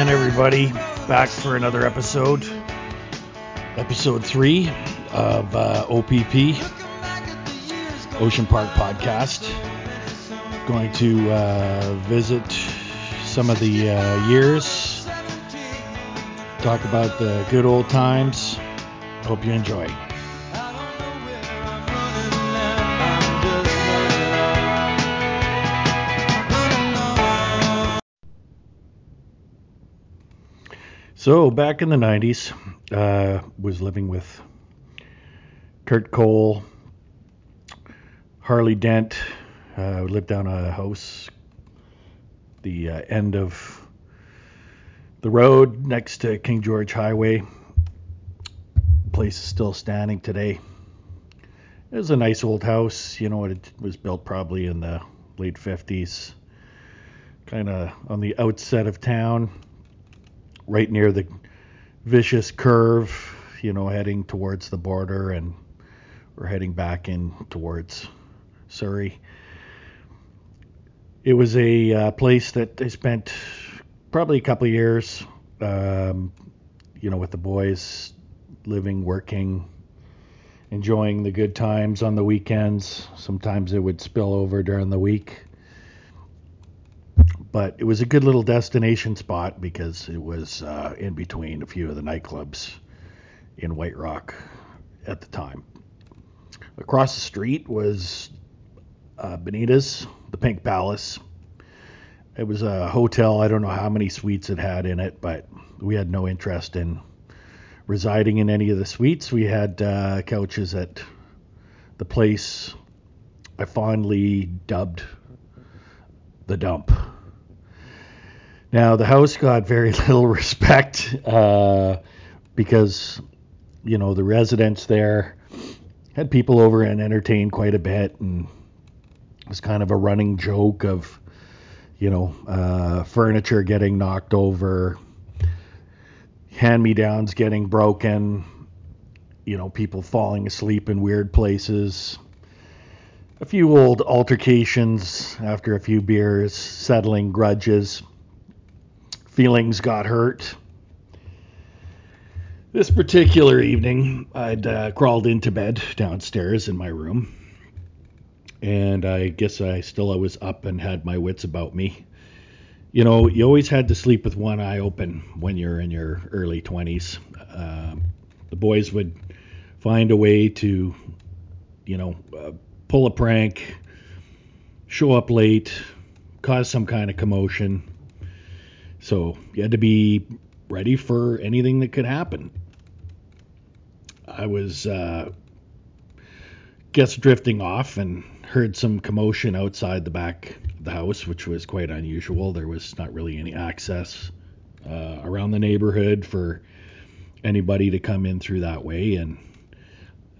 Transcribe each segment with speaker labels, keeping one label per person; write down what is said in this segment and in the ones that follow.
Speaker 1: Again, everybody. Back for another episode. Episode three of uh, OPP, Ocean Park Podcast. Going to uh, visit some of the uh, years, talk about the good old times. Hope you enjoy. So back in the 90s, uh, was living with Kurt Cole, Harley Dent. Uh, lived down a house, the uh, end of the road next to King George Highway. The place is still standing today. It was a nice old house. You know, it was built probably in the late 50s, kind of on the outset of town right near the vicious curve, you know, heading towards the border, and we're heading back in towards Surrey. It was a uh, place that I spent probably a couple years, um, you know, with the boys, living, working, enjoying the good times on the weekends. Sometimes it would spill over during the week but it was a good little destination spot because it was uh, in between a few of the nightclubs in White Rock at the time. Across the street was uh, Benita's, the Pink Palace. It was a hotel. I don't know how many suites it had in it, but we had no interest in residing in any of the suites. We had uh, couches at the place I fondly dubbed the dump. Now the house got very little respect uh, because you know the residents there had people over and entertained quite a bit, and it was kind of a running joke of you know uh, furniture getting knocked over, hand-me-downs getting broken, you know people falling asleep in weird places. A few old altercations after a few beers, settling grudges feelings got hurt. This particular evening, I'd uh, crawled into bed downstairs in my room, and I guess I still I was up and had my wits about me. You know, you always had to sleep with one eye open when you're in your early 20s. Uh, the boys would find a way to, you know, uh, pull a prank, show up late, cause some kind of commotion so you had to be ready for anything that could happen. I was, uh, guess, drifting off and heard some commotion outside the back of the house, which was quite unusual. There was not really any access uh, around the neighborhood for anybody to come in through that way. And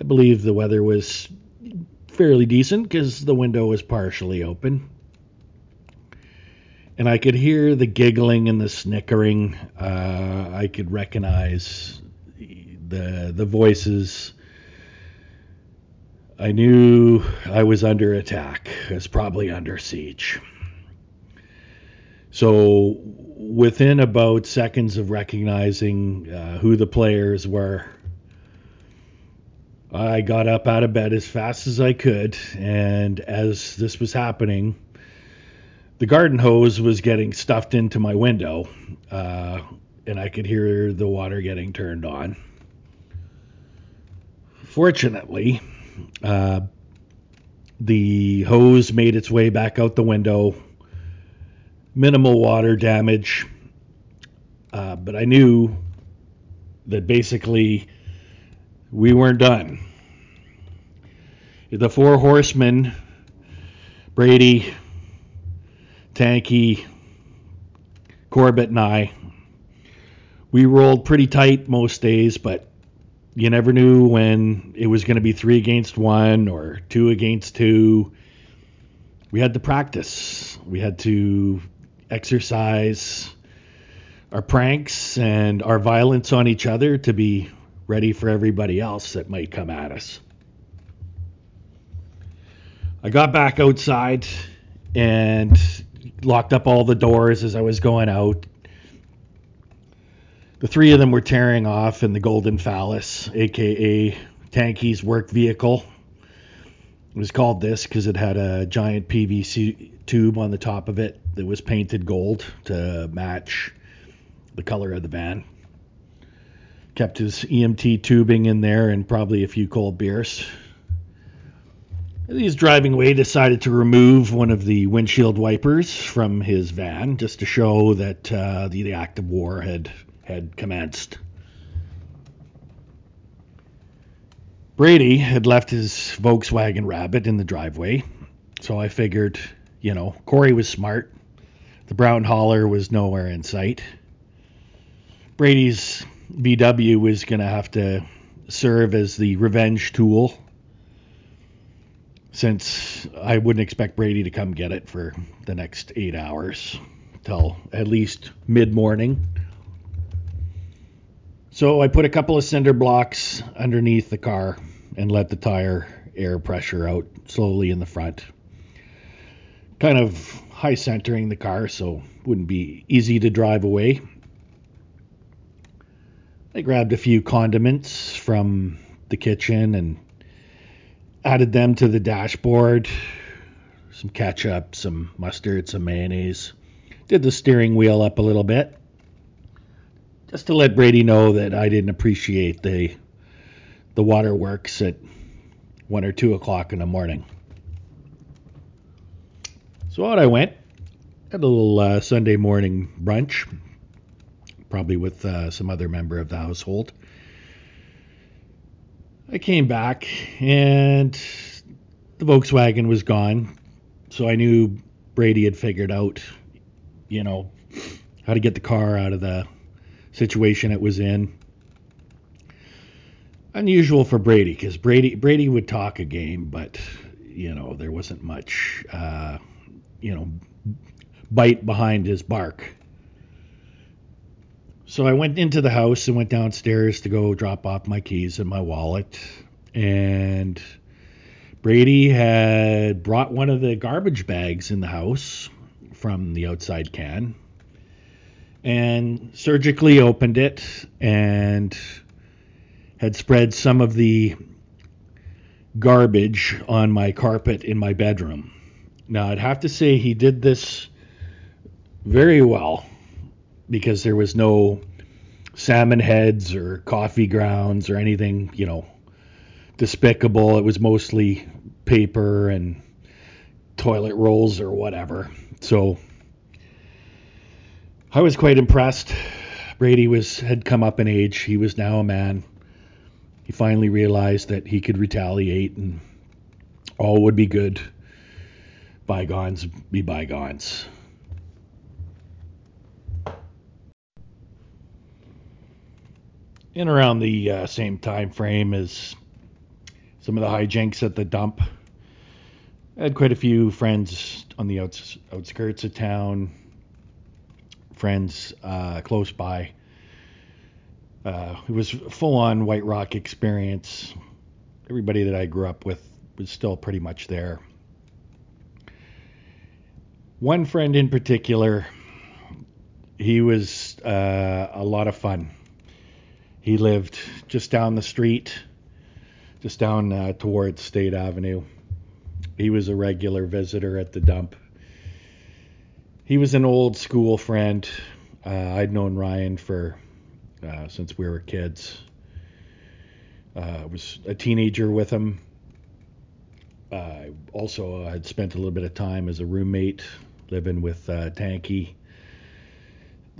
Speaker 1: I believe the weather was fairly decent because the window was partially open and I could hear the giggling and the snickering. Uh, I could recognize the the voices. I knew I was under attack. I was probably under siege. So, within about seconds of recognizing uh, who the players were, I got up out of bed as fast as I could. And as this was happening, the garden hose was getting stuffed into my window, uh, and I could hear the water getting turned on. Fortunately, uh, the hose made its way back out the window. Minimal water damage, uh, but I knew that basically we weren't done. The four horsemen, Brady, Tanky, Corbett, and I. We rolled pretty tight most days, but you never knew when it was going to be three against one or two against two. We had to practice. We had to exercise our pranks and our violence on each other to be ready for everybody else that might come at us. I got back outside and locked up all the doors as I was going out. The three of them were tearing off in the Golden Phallus, aka Tanky's work vehicle. It was called this because it had a giant PVC tube on the top of it that was painted gold to match the color of the van. Kept his EMT tubing in there and probably a few cold beers. He's driving away, decided to remove one of the windshield wipers from his van just to show that uh, the, the act of war had had commenced. Brady had left his Volkswagen Rabbit in the driveway, so I figured, you know, Corey was smart. The brown hauler was nowhere in sight. Brady's VW was going to have to serve as the revenge tool since I wouldn't expect Brady to come get it for the next eight hours till at least mid morning. So I put a couple of cinder blocks underneath the car and let the tire air pressure out slowly in the front. Kind of high centering the car so wouldn't be easy to drive away. I grabbed a few condiments from the kitchen and added them to the dashboard. Some ketchup, some mustard, some mayonnaise. Did the steering wheel up a little bit just to let Brady know that I didn't appreciate the the waterworks at one or two o'clock in the morning. So out I went, had a little uh, Sunday morning brunch, probably with uh, some other member of the household. I came back and the Volkswagen was gone, so I knew Brady had figured out, you know, how to get the car out of the situation it was in. Unusual for Brady because Brady Brady would talk a game, but you know there wasn't much, uh, you know, bite behind his bark. So I went into the house and went downstairs to go drop off my keys and my wallet, and Brady had brought one of the garbage bags in the house from the outside can and surgically opened it and had spread some of the garbage on my carpet in my bedroom. Now, I'd have to say he did this very well because there was no salmon heads or coffee grounds or anything, you know, despicable. It was mostly paper and toilet rolls or whatever. So I was quite impressed. Brady was had come up in age. He was now a man. He finally realized that he could retaliate and all would be good. Bygones be bygones. In around the uh, same time frame as some of the hijinks at the dump, I had quite a few friends on the outs- outskirts of town friends uh, close by. Uh, it was full on White Rock experience. Everybody that I grew up with was still pretty much there. One friend in particular, he was uh, a lot of fun. He lived just down the street, just down uh, towards State Avenue. He was a regular visitor at the dump he was an old school friend. Uh, I'd known Ryan for uh, since we were kids. Uh, I was a teenager with him. I also had spent a little bit of time as a roommate living with uh, Tanky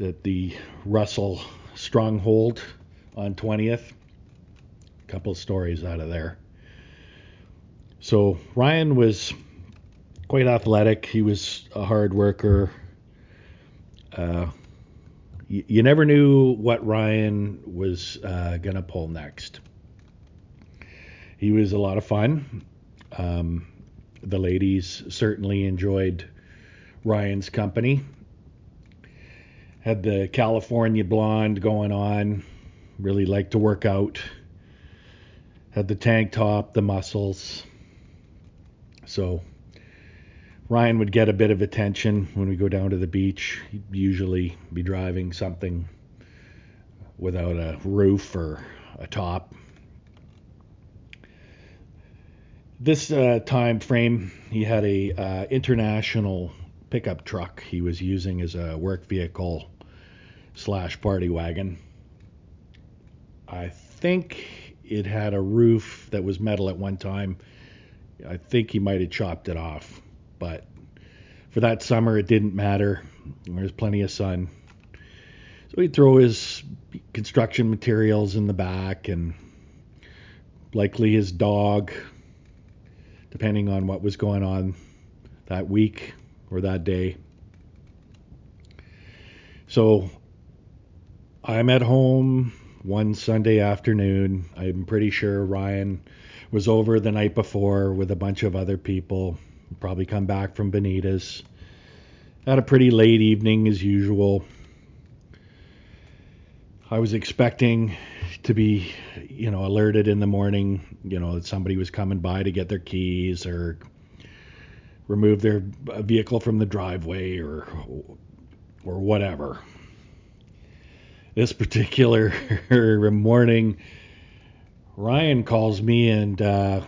Speaker 1: at the Russell Stronghold on 20th. A couple stories out of there. So Ryan was quite athletic. He was a hard worker. Uh, you, you, never knew what Ryan was uh, going to pull next. He was a lot of fun. Um, the ladies certainly enjoyed Ryan's company. Had the California blonde going on. Really liked to work out. Had the tank top, the muscles. So Ryan would get a bit of attention when we go down to the beach. He'd usually be driving something without a roof or a top. This uh, time frame, he had a uh, international pickup truck he was using as a work vehicle slash party wagon. I think it had a roof that was metal at one time. I think he might have chopped it off, but for that summer it didn't matter. There was plenty of sun. So he'd throw his construction materials in the back and likely his dog, depending on what was going on that week or that day. So I'm at home one Sunday afternoon. I'm pretty sure Ryan was over the night before with a bunch of other people. Probably come back from Benita's. Had a pretty late evening as usual. I was expecting to be, you know, alerted in the morning, you know, that somebody was coming by to get their keys or remove their vehicle from the driveway or or whatever. This particular morning, Ryan calls me and uh,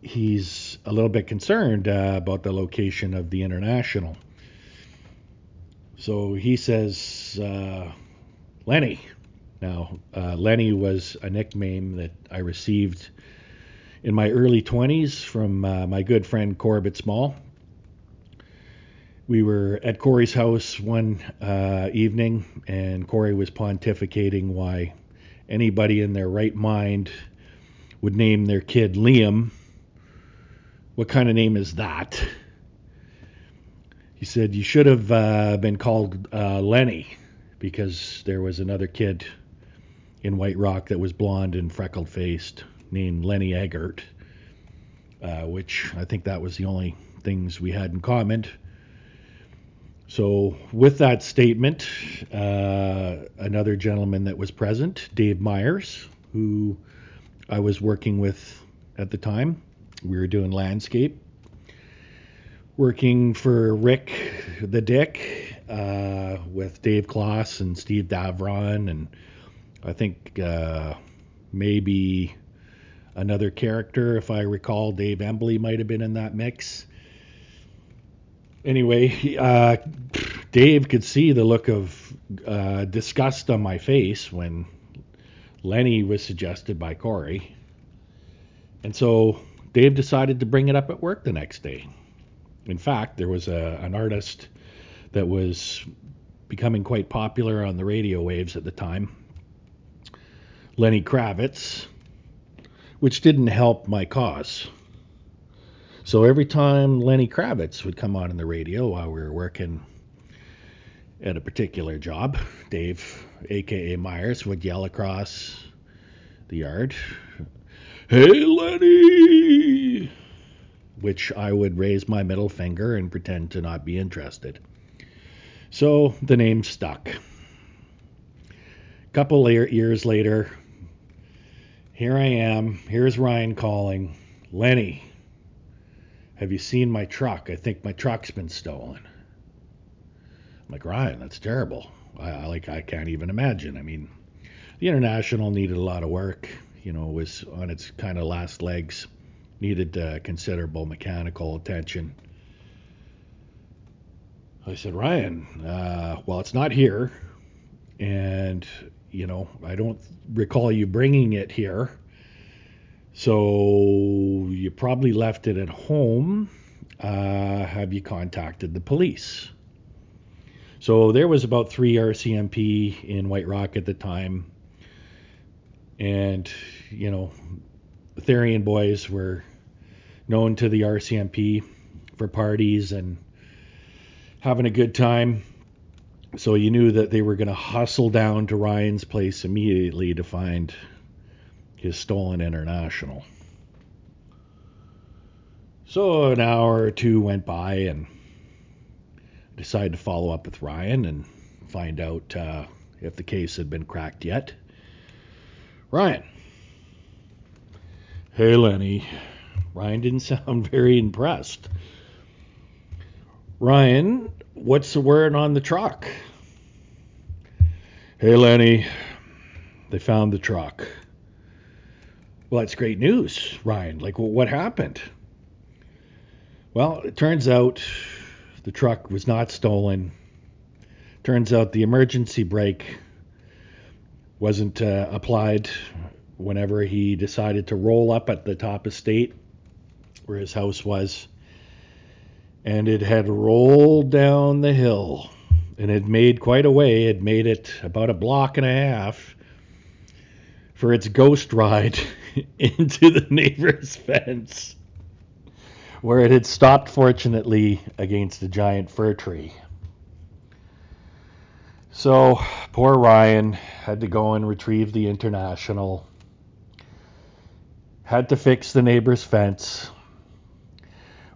Speaker 1: he's a little bit concerned uh, about the location of the international. So he says, uh, Lenny. Now, uh, Lenny was a nickname that I received in my early 20s from uh, my good friend Corbett Small. We were at Corey's house one uh, evening, and Corey was pontificating why anybody in their right mind would name their kid Liam. What kind of name is that? He said, You should have uh, been called uh, Lenny because there was another kid in White Rock that was blonde and freckled faced named Lenny Eggert, uh, which I think that was the only things we had in common. So, with that statement, uh, another gentleman that was present, Dave Myers, who I was working with at the time, we were doing landscape, working for Rick the Dick uh, with Dave Kloss and Steve Davron, and I think uh, maybe another character, if I recall, Dave Embley might have been in that mix. Anyway, uh, Dave could see the look of uh, disgust on my face when Lenny was suggested by Corey. And so Dave decided to bring it up at work the next day. In fact, there was a, an artist that was becoming quite popular on the radio waves at the time, Lenny Kravitz, which didn't help my cause. So every time Lenny Kravitz would come on in the radio while we were working at a particular job, Dave, aka Myers, would yell across the yard, Hey Lenny! Which I would raise my middle finger and pretend to not be interested. So the name stuck. A couple years later, here I am. Here's Ryan calling. Lenny, have you seen my truck? I think my truck's been stolen. I'm like, Ryan, that's terrible. I, I like I can't even imagine. I mean, the international needed a lot of work. You know, was on its kind of last legs, needed uh, considerable mechanical attention. I said, Ryan, uh, well, it's not here, and you know, I don't recall you bringing it here. So you probably left it at home. Uh, have you contacted the police? So there was about three RCMP in White Rock at the time. And, you know, the Therian boys were known to the RCMP for parties and having a good time. So you knew that they were going to hustle down to Ryan's place immediately to find his stolen international. So an hour or two went by, and I decided to follow up with Ryan and find out uh, if the case had been cracked yet. Ryan. Hey, Lenny. Ryan didn't sound very impressed. Ryan, what's the word on the truck? Hey, Lenny, They found the truck. Well, that's great news, Ryan. Like, well, what happened? Well, it turns out the truck was not stolen. Turns out the emergency brake wasn't uh, applied whenever he decided to roll up at the top estate where his house was. And it had rolled down the hill and had made quite a way. It made it about a block and a half for its ghost ride into the neighbor's fence, where it had stopped, fortunately, against a giant fir tree. So poor Ryan had to go and retrieve the International, had to fix the neighbor's fence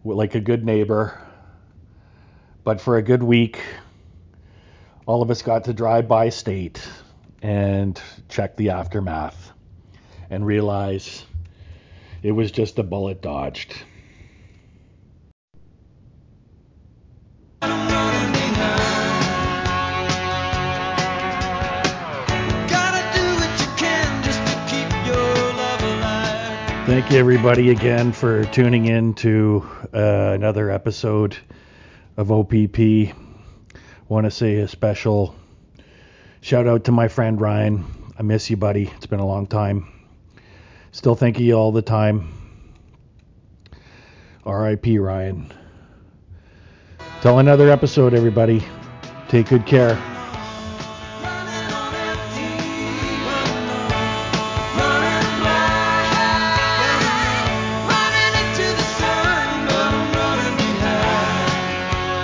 Speaker 1: like a good neighbor. But for a good week, all of us got to drive by state and check the aftermath and realize it was just a bullet dodged. Thank you, everybody, again for tuning in to uh, another episode of OPP. Want to say a special shout out to my friend Ryan. I miss you, buddy. It's been a long time. Still think of you all the time. R.I.P. Ryan. Till another episode, everybody. Take good care.